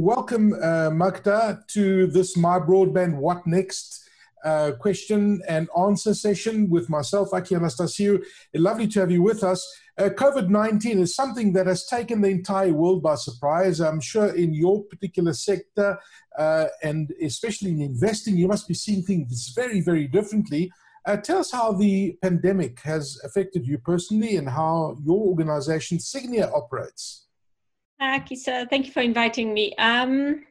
welcome, uh, Magda, to this My Broadband What Next uh, question and answer session with myself, Aki Anastasiou. Lovely to have you with us. Uh, COVID 19 is something that has taken the entire world by surprise. I'm sure in your particular sector, uh, and especially in investing, you must be seeing things very, very differently. Uh, tell us how the pandemic has affected you personally and how your organization, Sygnia, operates. Aki, so thank you for inviting me. Um,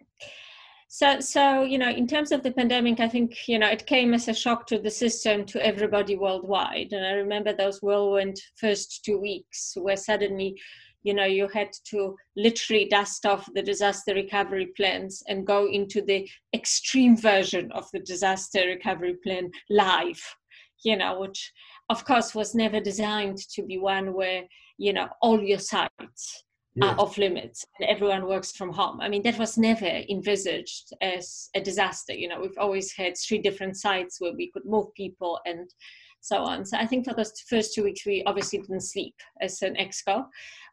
so, so you know, in terms of the pandemic, I think you know it came as a shock to the system, to everybody worldwide. And I remember those whirlwind first two weeks where suddenly, you know, you had to literally dust off the disaster recovery plans and go into the extreme version of the disaster recovery plan live. You know, which of course was never designed to be one where you know all your sites yes. are off limits and everyone works from home. I mean, that was never envisaged as a disaster. You know, we've always had three different sites where we could move people and so on. So I think for those first two weeks, we obviously didn't sleep as an exco.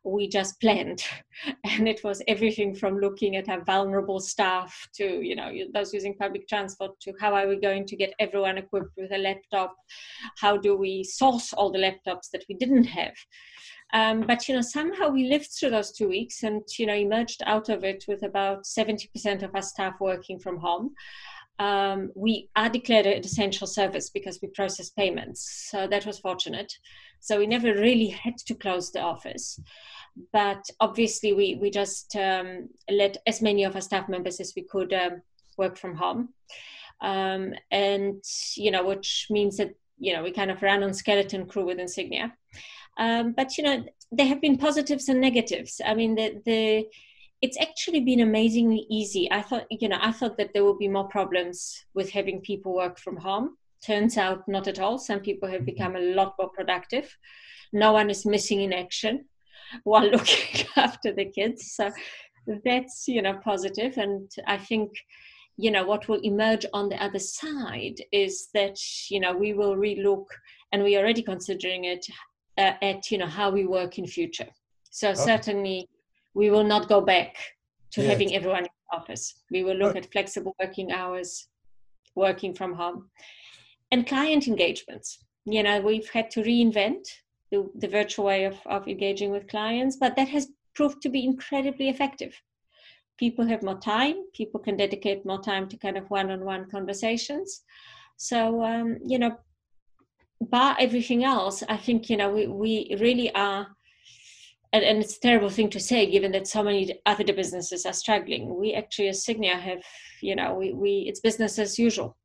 We just planned, and it was everything from looking at our vulnerable staff to, you know, those using public transport to how are we going to get everyone equipped with a laptop? How do we source all the laptops that we didn't have? Um, but you know, somehow we lived through those two weeks and you know emerged out of it with about 70% of our staff working from home. Um, we are declared an essential service because we process payments, so that was fortunate. So we never really had to close the office, but obviously we we just um, let as many of our staff members as we could um, work from home, um, and you know, which means that you know we kind of ran on skeleton crew with in Sygnia. Um, but you know, there have been positives and negatives. I mean, the the it's actually been amazingly easy. I thought, you know, I thought that there would be more problems with having people work from home. Turns out, not at all. Some people have become a lot more productive. No one is missing in action while looking after the kids. So that's you know positive. and I think you know what will emerge on the other side is that you know we will relook and we're already considering it uh, at you know how we work in future. So okay. certainly we will not go back to having everyone in the office. We will look at flexible working hours, working from home, and client engagements. You know, we've had to reinvent the, the virtual way of, of engaging with clients, but that has proved to be incredibly effective. People have more time, people can dedicate more time to kind of one on one conversations. So, um, you know, bar everything else, I think you know we, we really are, and, and, it's a terrible thing to say given that so many other businesses are struggling. We actually, as Sygnia, have you know we, we it's business as usual,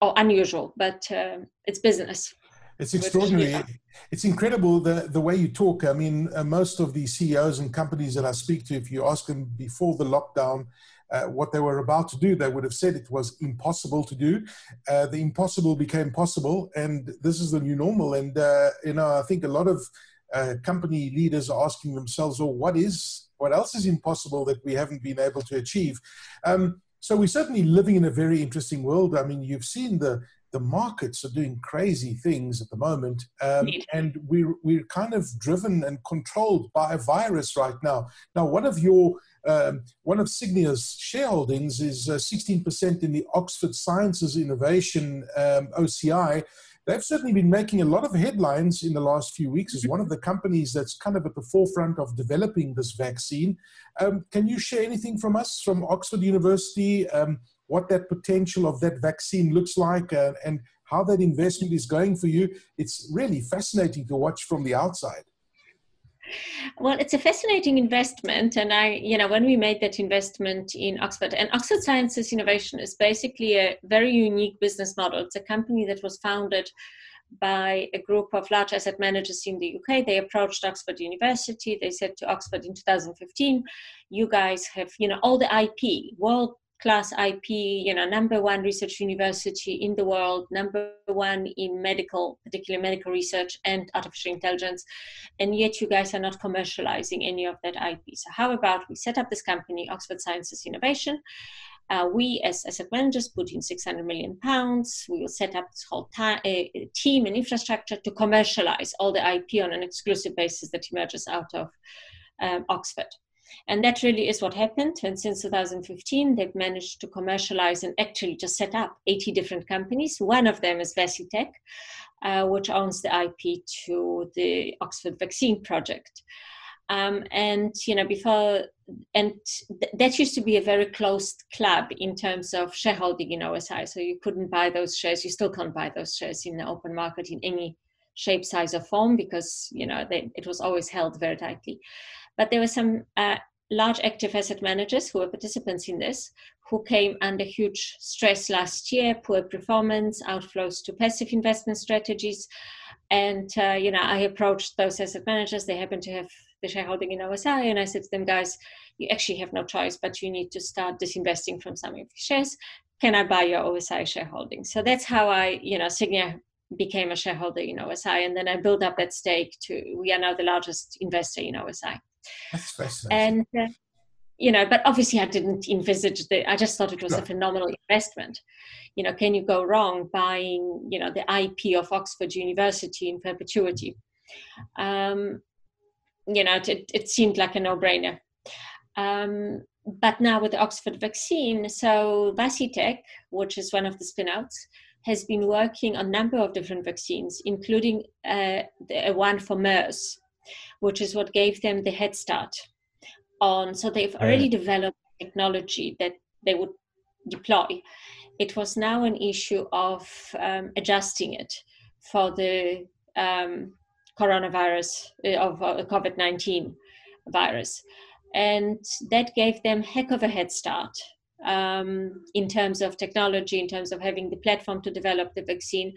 or unusual, but uh, it's business. It's extraordinary. It's incredible the, the way you talk. I mean, uh, most of the CEOs and companies that I speak to, if you ask them before the lockdown, uh, what they were about to do, they would have said it was impossible to do. Uh, the impossible became possible, and this is the new normal. And uh, you know, I think a lot of uh, company leaders are asking themselves, "Well, what is what else is impossible that we haven't been able to achieve?" Um, so we're certainly living in a very interesting world. I mean, you've seen the the markets are doing crazy things at the moment, um, and we're we're kind of driven and controlled by a virus right now. Now, one of your um, one of Sygnia's shareholdings is uh, 16% in the Oxford Sciences Innovation um, OCI. They've certainly been making a lot of headlines in the last few weeks as one of the companies that's kind of at the forefront of developing this vaccine. Um, can you share anything from us from Oxford University? What that potential of that vaccine looks like uh, and how that investment is going for you? It's really fascinating to watch from the outside. Well, it's a fascinating investment, and I, you know, when we made that investment in Oxford, and Oxford Sciences Innovation is basically a very unique business model. It's a company that was founded by a group of large asset managers in the UK. They approached Oxford University. They said to Oxford in 2015, "You guys have, you know, all the IP, world class IP, you know, number one research university in the world, number one in medical, particularly medical research and artificial intelligence, and yet you guys are not commercializing any of that IP. So how about we set up this company, Oxford Sciences Innovation? Uh, we, as asset managers, put in 600 million pounds. We will set up this whole ta- uh, team and infrastructure to commercialize all the IP on an exclusive basis that emerges out of um, Oxford. And that really is what happened. And since 2015, they've managed to commercialize and actually just set up 80 different companies. One of them is Vaccitech, uh, which owns the IP to the Oxford Vaccine Project. Um, and you know before and th- that used to be a very closed club in terms of shareholding in osi so you couldn't buy those shares you still can't buy those shares in the open market in any shape size or form because you know they, it was always held very tightly but there were some uh, large active asset managers who were participants in this who came under huge stress last year poor performance outflows to passive investment strategies and uh, you know i approached those asset managers they happen to have the shareholding in OSI, and I said to them, guys, you actually have no choice, but you need to start disinvesting from some of your shares. Can I buy your OSI shareholding? So that's how I, you know, Sygnia became a shareholder in OSI, and then I built up that stake to. We are now the largest investor in OSI. That's fascinating. And uh, you know, but obviously I didn't envisage that. I just thought it was no. a phenomenal investment. You know, can you go wrong buying, you know, the IP of Oxford University in perpetuity? Um, you know, it, it seemed like a no-brainer. Um, but now with the Oxford vaccine, so Vaccitech, which is one of the spinouts, has been working on a number of different vaccines, including uh, the, one for MERS, which is what gave them the head start on. So they've already developed technology that they would deploy. It was now an issue of um, adjusting it for the um, coronavirus uh, of uh, covid-19 virus and that gave them heck of a head start um, in terms of technology in terms of having the platform to develop the vaccine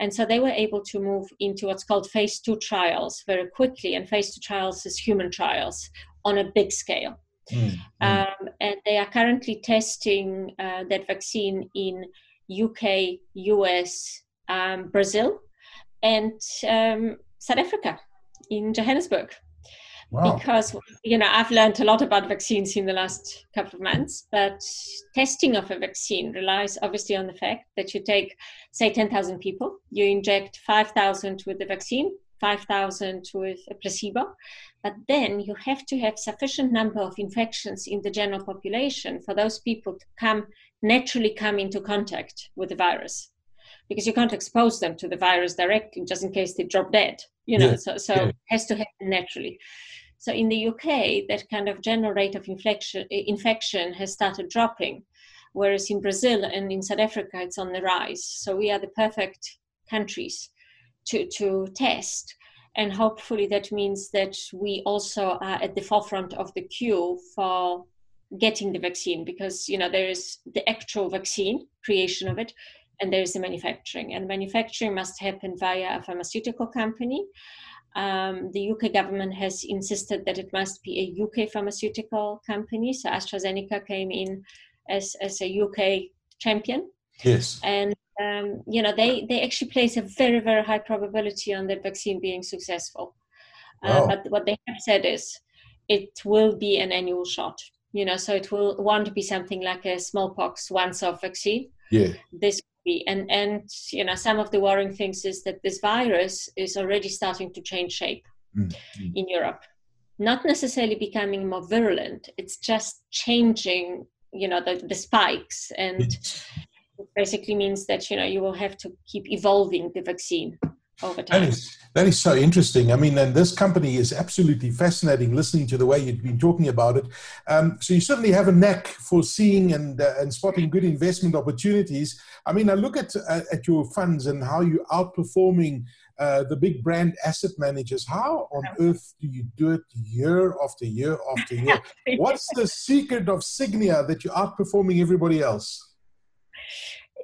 and so they were able to move into what's called phase two trials very quickly and phase two trials is human trials on a big scale mm-hmm. um, and they are currently testing uh, that vaccine in uk us um, brazil and um, South Africa, in Johannesburg. Wow. Because you know I've learned a lot about vaccines in the last couple of months, but testing of a vaccine relies obviously on the fact that you take, say, ten thousand people, you inject five thousand with the vaccine, five thousand with a placebo, but then you have to have sufficient number of infections in the general population for those people to come naturally come into contact with the virus because you can't expose them to the virus directly just in case they drop dead you know yeah. so so yeah. it has to happen naturally so in the uk that kind of general rate of infection has started dropping whereas in brazil and in south africa it's on the rise so we are the perfect countries to to test and hopefully that means that we also are at the forefront of the queue for getting the vaccine because you know there is the actual vaccine creation of it and there is the manufacturing. And manufacturing must happen via a pharmaceutical company. Um, the UK government has insisted that it must be a UK pharmaceutical company. So AstraZeneca came in as, as a UK champion. Yes. And um, you know they they actually place a very very high probability on the vaccine being successful. Uh, wow. Uh, but what they have said is it will be an annual shot. You know, so it will want to be something like a smallpox once-off vaccine. Yeah. This. And and you know, some of the worrying things is that this virus is already starting to change shape mm-hmm. in Europe. Not necessarily becoming more virulent. It's just changing, you know, the, the spikes and it basically means that you know you will have to keep evolving the vaccine over time. That is, that is so interesting. I mean, and this company is absolutely fascinating listening to the way you've been talking about it. Um, so you certainly have a knack for seeing and, uh, and spotting good investment opportunities. I mean, I look at, uh, at your funds and how you're outperforming uh, the big brand asset managers. How on earth do you do it year after year after year? What's the secret of Sygnia that you're outperforming everybody else?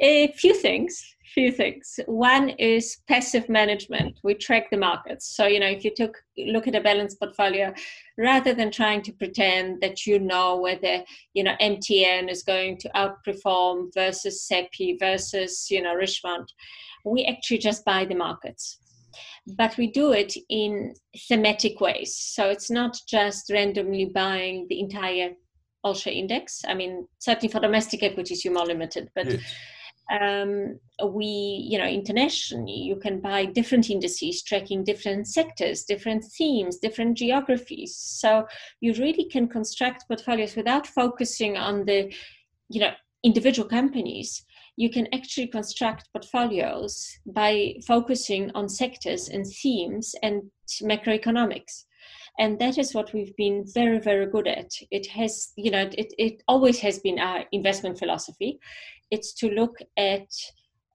A few things few things. One is passive management. We track the markets. So, you know, if you took look at a balanced portfolio, rather than trying to pretend that you know whether, you know, MTN is going to outperform versus Sappi versus, you know, Richemont, we actually just buy the markets. But we do it in thematic ways. So it's not just randomly buying the entire all index. I mean, certainly for domestic equities, you're more limited, but yes um, we, you know, internationally, you can buy different indices tracking different sectors, different themes, different geographies. So you really can construct portfolios without focusing on the, you know, individual companies. You can actually construct portfolios by focusing on sectors and themes and macroeconomics and that is what we've been very very good at it has you know it, it always has been our investment philosophy it's to look at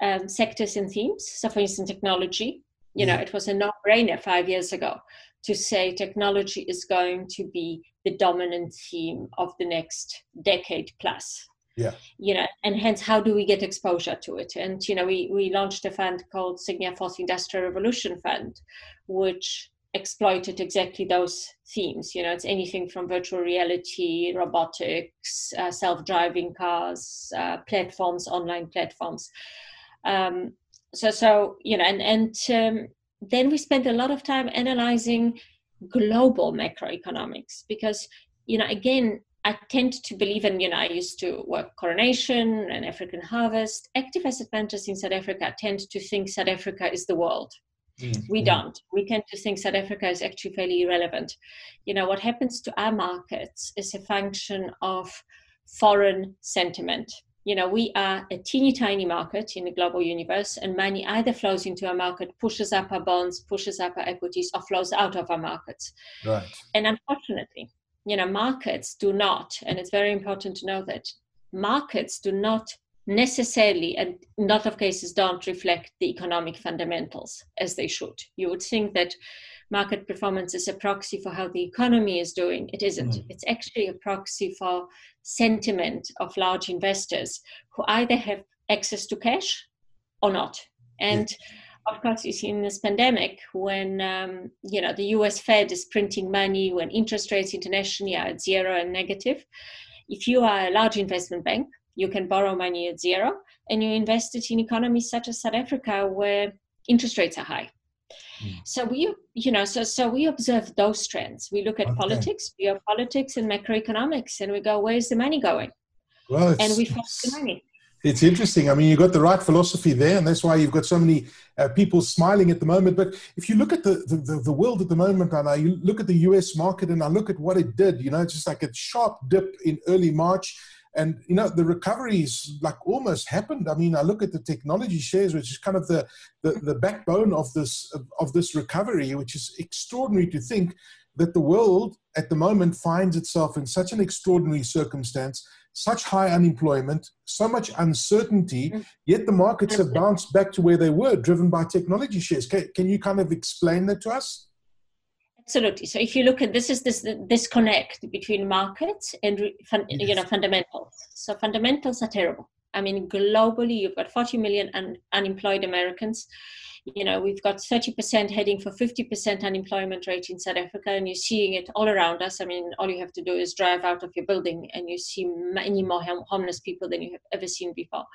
um, sectors and themes. So for instance technology you know it was a no-brainer five years ago to say technology is going to be the dominant theme of the next decade plus. Yeah. You know and hence how do we get exposure to it? And you know we we launched a fund called sygnia fourth industrial revolution fund which exploited exactly those themes. You know, it's anything from virtual reality, robotics, uh, self-driving cars, uh, platforms, online platforms. Um, so, so you know, and and um, then we spent a lot of time analyzing global macroeconomics because you know, again, I tend to believe, and you know, I used to work Coronation and African Harvest. Active asset managers in South Africa tend to think South Africa is the world Mm-hmm. We don't. We tend to think South Africa is actually fairly irrelevant. You know, what happens to our markets is a function of foreign sentiment. You know, we are a teeny tiny market in the global universe, and money either flows into our market, pushes up our bonds, pushes up our equities, or flows out of our markets. Right. And unfortunately, you know, markets do not, and it's very important to know that markets do not necessarily and in a lot of cases don't reflect the economic fundamentals as they should. You would think that market performance is a proxy for how the economy is doing. It isn't. Mm. it's actually a proxy for sentiment of large investors who either have access to cash or not. And of course you see in this pandemic when um, you know the us fed is printing money when interest rates internationally are at zero and negative if you are a large investment bank you can borrow money at zero and you invest it in economies such as South Africa where interest rates are high. Mm. So we, you know, so so we observe those trends. We look at okay. politics, geopolitics, and macroeconomics, and we go, where's the money going? Well, and we follow the money. It's interesting. I mean, you've got the right philosophy there, and that's why you've got so many uh, people smiling at the moment. But if you look at the, the, the, world at the moment, and I look at the US market and I look at what it did, you know, it's just like a sharp dip in early March and you know the recoveries like almost happened. I mean i look at the technology shares which is kind of the the, the backbone of this of, of this recovery which is extraordinary to think that the world at the moment finds itself in such an extraordinary circumstance such high unemployment so much uncertainty mm. yet the markets have bounced back to where they were driven by technology shares. Can, can you kind of explain that to us Absolutely. So if you look at this is this disconnect between markets and fun, yes. you know fundamentals. So fundamentals are terrible. I mean, globally, you've got 40 million un, unemployed Americans. You know, we've got 30% heading for 50% unemployment rate in South Africa, and you're seeing it all around us. I mean, all you have to do is drive out of your building, and you see many more homeless people than you have ever seen before.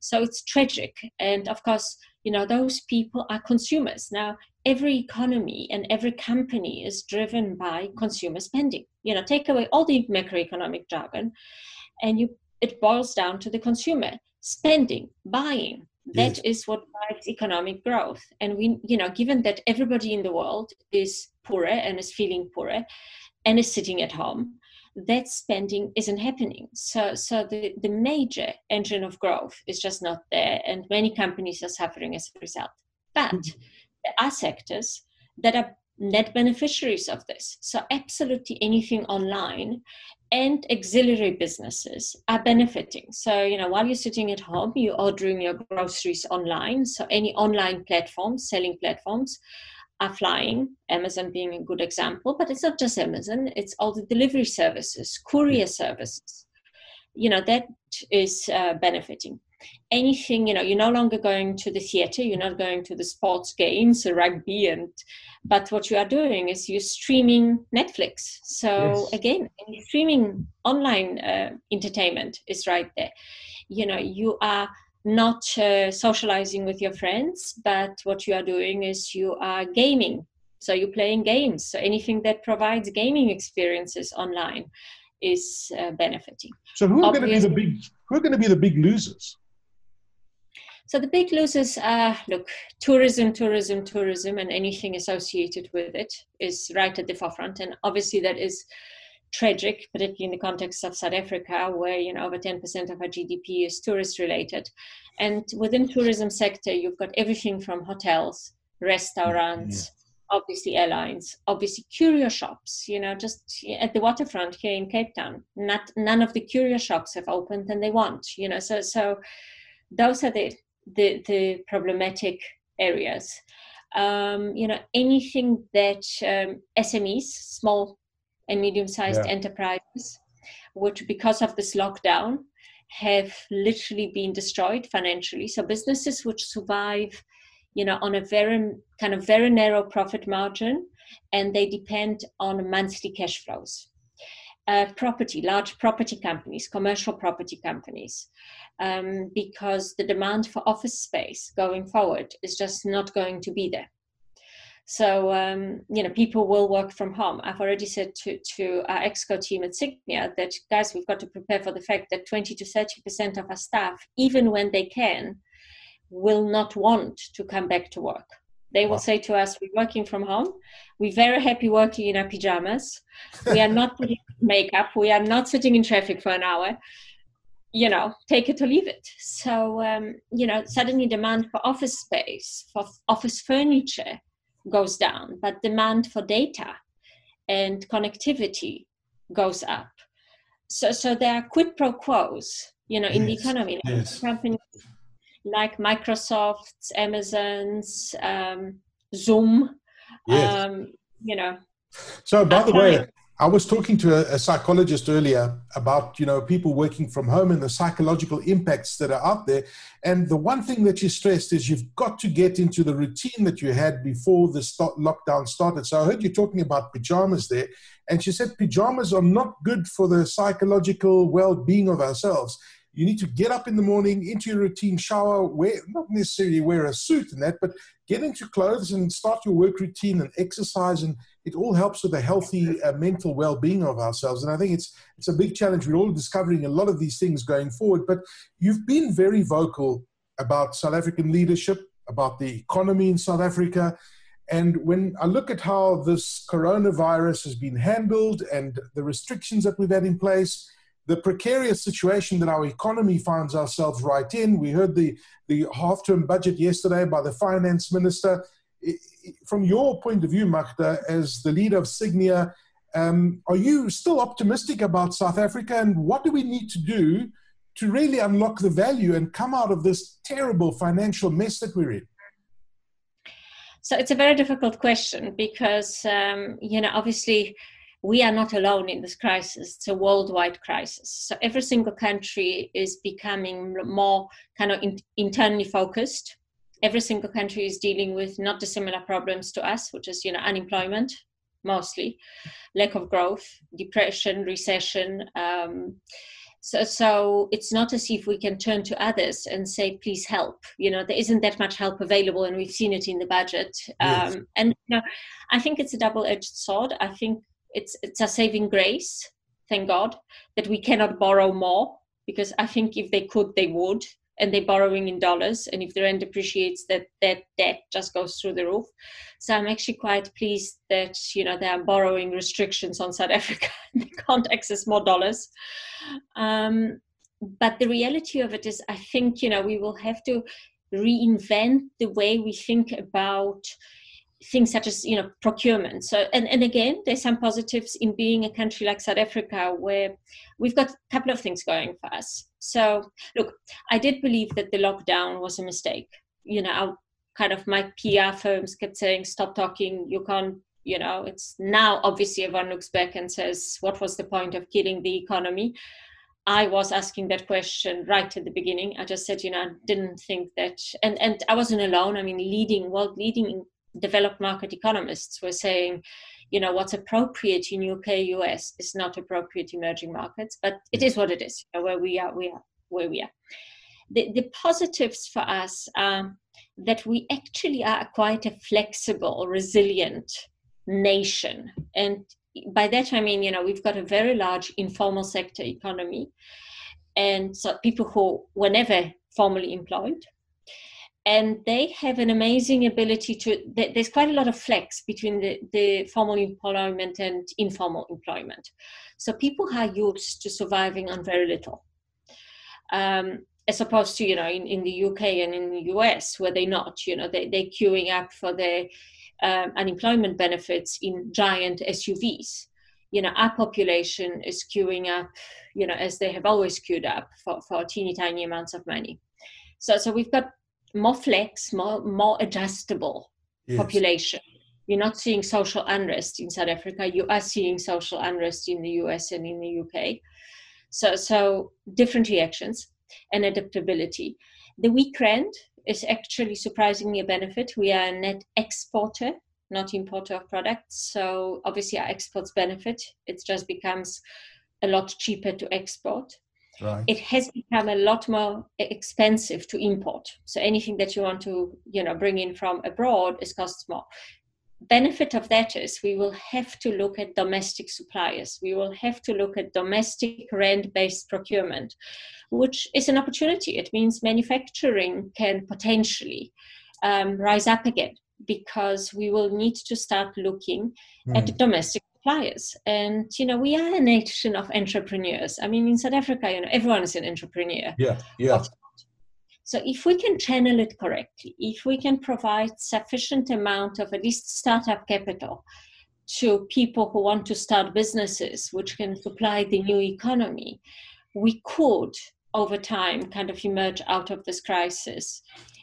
So it's tragic. And of course, you know, those people are consumers. Now, every economy and every company is driven by consumer spending. You know, take away all the macroeconomic jargon, and you it boils down to the consumer spending, buying. That yes. is what drives economic growth. And we, you know, given that everybody in the world is poorer and is feeling poorer and is sitting at home, that spending isn't happening. So, so the, the major engine of growth is just not there, and many companies are suffering as a result. But mm-hmm there are sectors that are net beneficiaries of this. So, absolutely anything online and auxiliary businesses are benefiting. So, you know, while you're sitting at home, you're ordering your groceries online. So, any online platforms, selling platforms, are flying, Amazon being a good example, but it's not just Amazon, it's all the delivery services, courier services. You know, that is uh, benefiting anything you know you're no longer going to the theater you're not going to the sports games rugby and but what you are doing is you're streaming netflix so yes. again streaming online uh, entertainment is right there you know you are not uh, socializing with your friends but what you are doing is you are gaming. So you're playing games. So anything that provides gaming experiences online is uh, benefiting. So who are going to be the big who are going to be the big losers? So the big losers are look, tourism, tourism, tourism, and anything associated with it is right at the forefront. And obviously, that is tragic, particularly in the context of South Africa, where you know over 10% of our GDP is tourist related. And within tourism sector, you've got everything from hotels, restaurants, mm-hmm. obviously airlines, obviously curio shops. You know, just at the waterfront here in Cape Town, not none of the curio shops have opened, and they want. You know, so so those are the the, the problematic areas. Um, you know, anything that um, SMEs, small and medium-sized yeah. enterprises, which because of this lockdown have literally been destroyed financially. So businesses which survive, you know, on a very kind of very narrow profit margin, and they depend on monthly cash flows. Uh, property, large property companies, commercial property companies, um, because the demand for office space going forward is just not going to be there. So, um, you know, people will work from home. I've already said to, to our ExCo team at Sygnia that, guys, we've got to prepare for the fact that 20 to 30% of our staff, even when they can, will not want to come back to work. They will wow. say to us, We're working from home. We're very happy working in our pajamas. We are not putting makeup. We are not sitting in traffic for an hour you know take it or leave it so um, you know suddenly demand for office space for office furniture goes down but demand for data and connectivity goes up so so there are quid pro quos you know in the economy like yes. companies like microsoft's amazon's um, zoom yes. um, you know so by the way I was talking to a, a, psychologist earlier about you know people working from home and the psychological impacts that are out there. And the one thing that she stressed is you've got to get into the routine that you had before the start, lockdown started. So I heard you talking about pajamas there, and she said pajamas are not good for the psychological well-being of ourselves. You need to get up in the morning, into your routine, shower, wear not necessarily wear a suit and that, but get into clothes and start your work routine and exercise and it all helps with the healthy uh, mental well-being of ourselves. And i think it's it's a big challenge. We're all discovering a lot of these things going forward but you've been very vocal about south african leadership about the economy in south africa. And when i look at how this coronavirus has been handled and the restrictions that we've had in place the precarious situation that our economy finds ourselves right in we heard the the half-term budget yesterday by the finance minister from your point of view, Magda, as the leader of Sygnia, um, are you still optimistic about South Africa? And what do we need to do to really unlock the value and come out of this terrible financial mess that we're in? So it's a very difficult question because, um, you know, obviously we are not alone in this crisis. It's a worldwide crisis. So every single country is becoming more kind of in, internally focused every single country is dealing with not dissimilar problems to us, which is you know unemployment mostly, lack of growth, depression, recession. Um, so, so it's not as if we can turn to others and say, please help. You know, there isn't that much help available, and we've seen it in the budget. Yes. Um, and you know, I think it's a double-edged sword. I think it's it's a saving grace, thank God, that we cannot borrow more because I think if they could, they would and they're borrowing in dollars. And if the rand depreciates, that that debt just goes through the roof. So I'm actually quite pleased that you know there are borrowing restrictions on South Africa. they can't access more dollars. Um, but the reality of it is, I think you know we will have to reinvent the way we think about things such as you know procurement so and, and again there's some positives in being a country like south africa where we've got a couple of things going for us so, look, I did believe that the lockdown was a mistake. You know, kind of my PR firms kept saying, stop talking, you can't, you know, it's now obviously everyone looks back and says, what was the point of killing the economy? I was asking that question right at the beginning. I just said, you know, I didn't think that, and, and I wasn't alone. I mean, leading, world leading developed market economists were saying, you know what's appropriate in UK US is not appropriate emerging markets, but it mm. is what it is. You know, where we are, we are where we are. The, the positives for us are that we actually are quite a flexible, resilient nation, and by that I mean you know we've got a very large informal sector economy, and so people who were never formally employed and they have an amazing ability to there's quite a lot of flex between the, the formal employment and informal employment. So people are used to surviving on very little um, as opposed to you know in, in the uk and in the us where they're not you know they, they're queuing up for their um, unemployment benefits in giant suvs you know our population is queuing up you know as they have always queued up for, for teeny tiny amounts of money. So so we've got more flex, more more adjustable yes. population. You're not seeing social unrest in South Africa. You are seeing social unrest in the US and in the UK. So so different reactions and adaptability. The weak rand is actually surprisingly a benefit. We are a net exporter, not importer of products. So obviously our exports benefit. It just becomes a lot cheaper to export. Right. It has become a lot more expensive to import. So anything that you want to, you know, bring in from abroad is costs more. Benefit of that is we will have to look at domestic suppliers. We will have to look at domestic rent-based procurement, which is an opportunity. It means manufacturing can potentially um, rise up again because we will need to start looking mm. at domestic suppliers. And you know, we are a nation of entrepreneurs. I mean, in South Africa, you know, everyone is an entrepreneur. Yeah, yeah. So if we can channel it correctly, if we can provide sufficient amount of at least startup capital to people who want to start businesses, which can supply the new economy, we could over time kind of emerge out of this crisis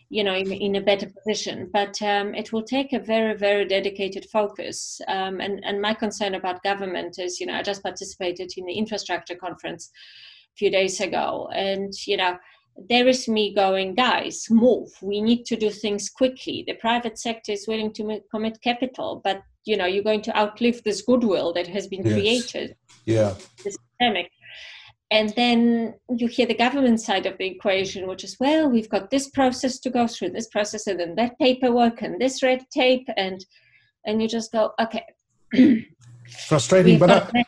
you know in, in a better position. But um, it will take a very very dedicated focus. Um, and and my concern about government is you know i just participated in the infrastructure conference a few days ago. And you know there is me going guys move. We need to do things quickly. The private sector is willing to commit capital but you know you're going to outlive this goodwill that has been yes. created. Yeah. This pandemic and then you hear the government side of the equation which is well we've got this process to go through this process and then that paperwork and this red tape and and you just go okay. Frustrating but I,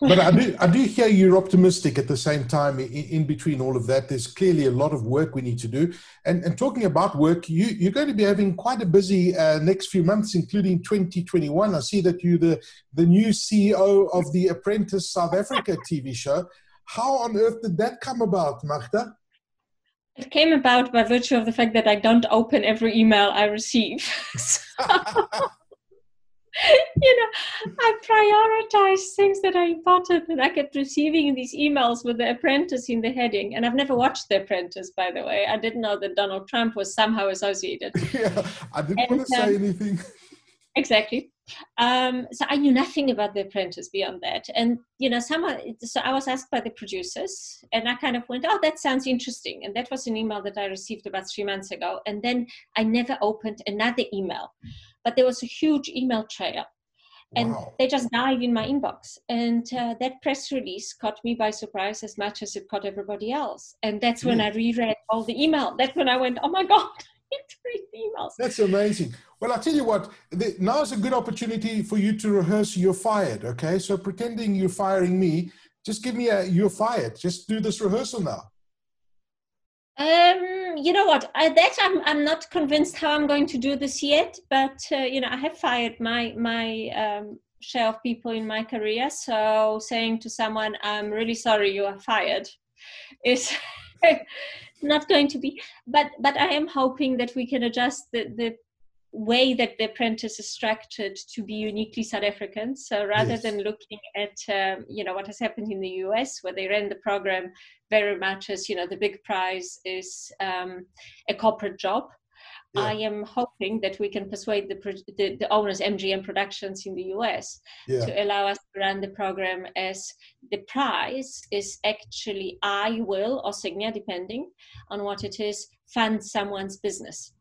but I do, I do hear you're optimistic at the same time in, in, between all of that. There's clearly a lot of work we need to do. And, and talking about work you, you're going to be having quite a busy uh, next few months including 2021 i see that you're the, the new ceo of the apprentice south africa tv show. How on earth did that come about magda? It came about by virtue of the fact that i don't open every email i receive you know, I prioritize things that are important, and I kept receiving these emails with the apprentice in the heading. And I've never watched the apprentice, by the way. I didn't know that Donald Trump was somehow associated. yeah, I didn't and, want to say um, anything. Exactly. Um, so I knew nothing about the apprentice beyond that. And you know, someone so I was asked by the producers, and I kind of went, "Oh, that sounds interesting." And that was an email that I received about three months ago. And then I never opened another email but there was a huge email trail and wow. they just died in my inbox. And uh, that press release caught me by surprise as much as it caught everybody else. And that's when i reread all the email. That's when i went oh my god read the emails. That's amazing. Well i'll tell you what the, now is a good opportunity for you to rehearse you're fired okay? So pretending you're firing me just give me a you're fired just do this rehearsal now um, you know what? I, that I'm I'm not convinced how I'm going to do this yet. But uh, you know, I have fired my my um, share of people in my career. So saying to someone, "I'm really sorry, you are fired," is not going to be. But but I am hoping that we can adjust the the way that the apprentice is structured to be uniquely South African. So rather yes. than looking at um, you know what has happened in the US, where they ran the program very much as you know the big prize is um, a corporate job. Yeah. I am hoping that we can persuade the, the, the owners, MGM Productions in the US, yeah. to allow us to run the program as the prize is actually I will or Sygnia, depending on what it is, fund someone's business.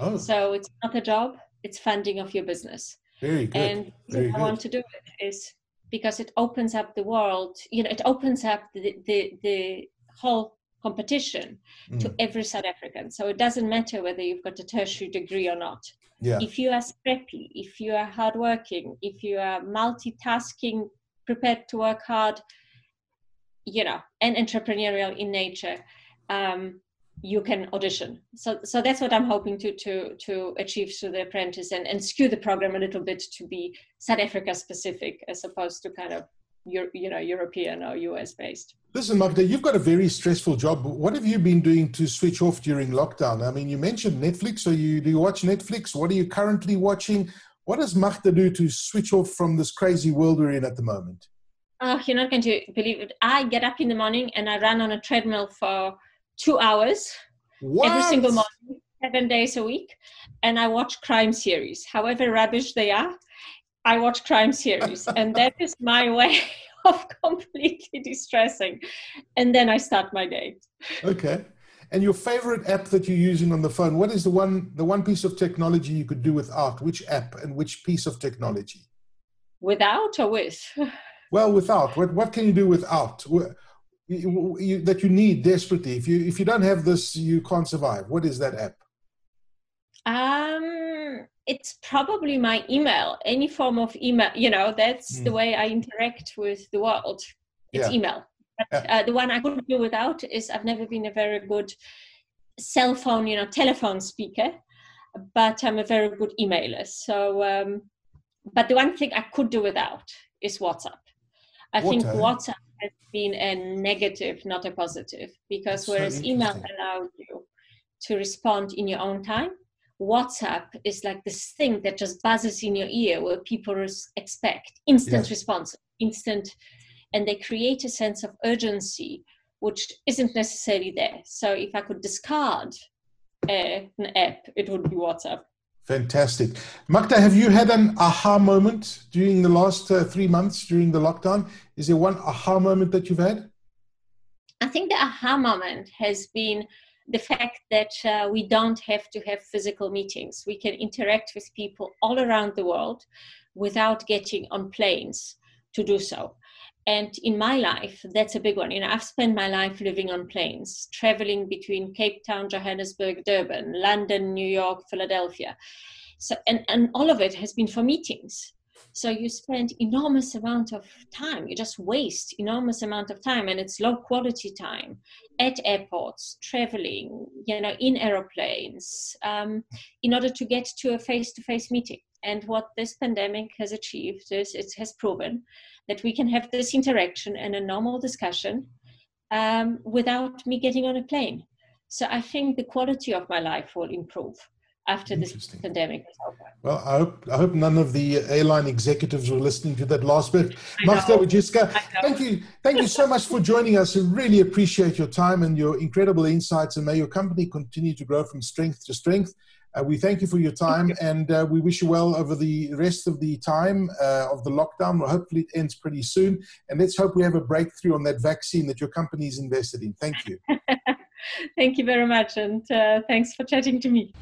Oh. So it's not a job, it's funding of your business. Very good. And Very I want to do it is because it opens up the world, you know, it opens up the, the, the whole competition mm. to every South African. So it doesn't matter whether you've got a tertiary degree or not. Yeah. If you are scrappy, if you are hardworking, if you are multitasking, prepared to work hard, you know, and entrepreneurial in nature, um, you can audition. So, so that's what I'm hoping to to to achieve through the apprentice and, and skew the program a little bit to be South Africa specific as opposed to kind of you know European or US based. Listen, Magda, you've got a very stressful job. What have you been doing to switch off during lockdown? I mean, you mentioned Netflix. So you do you watch Netflix? What are you currently watching? What does Magda do to switch off from this crazy world we're in at the moment? Oh, you're not going to believe it. I get up in the morning and I run on a treadmill for two hours what? every single morning, seven days a week, and I watch crime series. However rubbish they are, I watch crime series, and that is my way of completely distressing. And then I start my day. Okay. And your favorite app that you're using on the phone, what is the one the one piece of technology you could do without? Which app and which piece of technology? Without or with? Well, without. What what can you do without? You, you, that you need desperately. If you if you don't have this, you can't survive. What is that app? Um, it's probably my email. Any form of email. You know, that's mm. the way I interact with the world. It's yeah. email. But, uh, the one I couldn't do without is I've never been a very good cell phone, you know, telephone speaker, but I'm a very good emailer. So, um, but the one thing I could do without is WhatsApp. I think WhatsApp has been a negative, not a positive, because whereas email allows you to respond in your own time, WhatsApp is like this thing that just buzzes in your ear where people expect instant response, instant, and they create a sense of urgency which isn't necessarily there. So if I could discard a, an app, it would be WhatsApp. Fantastic. Magda, have you had an aha moment during the last uh, three months during the lockdown? Is there one aha moment that you've had? I think the aha moment has been the fact that uh, we don't have to have physical meetings. We can interact with people all around the world without getting on planes to do so. And in my life, that's a big one. You know, I've spent my life living on planes, traveling between Cape Town, Johannesburg, Durban, London, New York, Philadelphia. So, and, and all of it has been for meetings. So you spend enormous amount of time. You just waste enormous amount of time, and it's low quality time at airports, traveling, you know, in aeroplanes, um, in order to get to a face-to-face meeting. And what this pandemic has achieved is it has proven that we can have this interaction and a normal discussion um, without me getting on a plane. So I think the quality of my life will improve after this pandemic is over. Well, I hope I hope none of the airline executives were listening to that last bit. Magda Wierzycka, thank you, thank you so much for joining us. I really appreciate your time and your incredible insights, and may your company continue to grow from strength to strength. Uh, we thank you for your time you. and uh, we wish you well over the rest of the time uh, of the lockdown. Well, hopefully it ends pretty soon. And let's hope we have a breakthrough on that vaccine that your company is invested in. Thank you. thank you very much. And uh, thanks for chatting to me.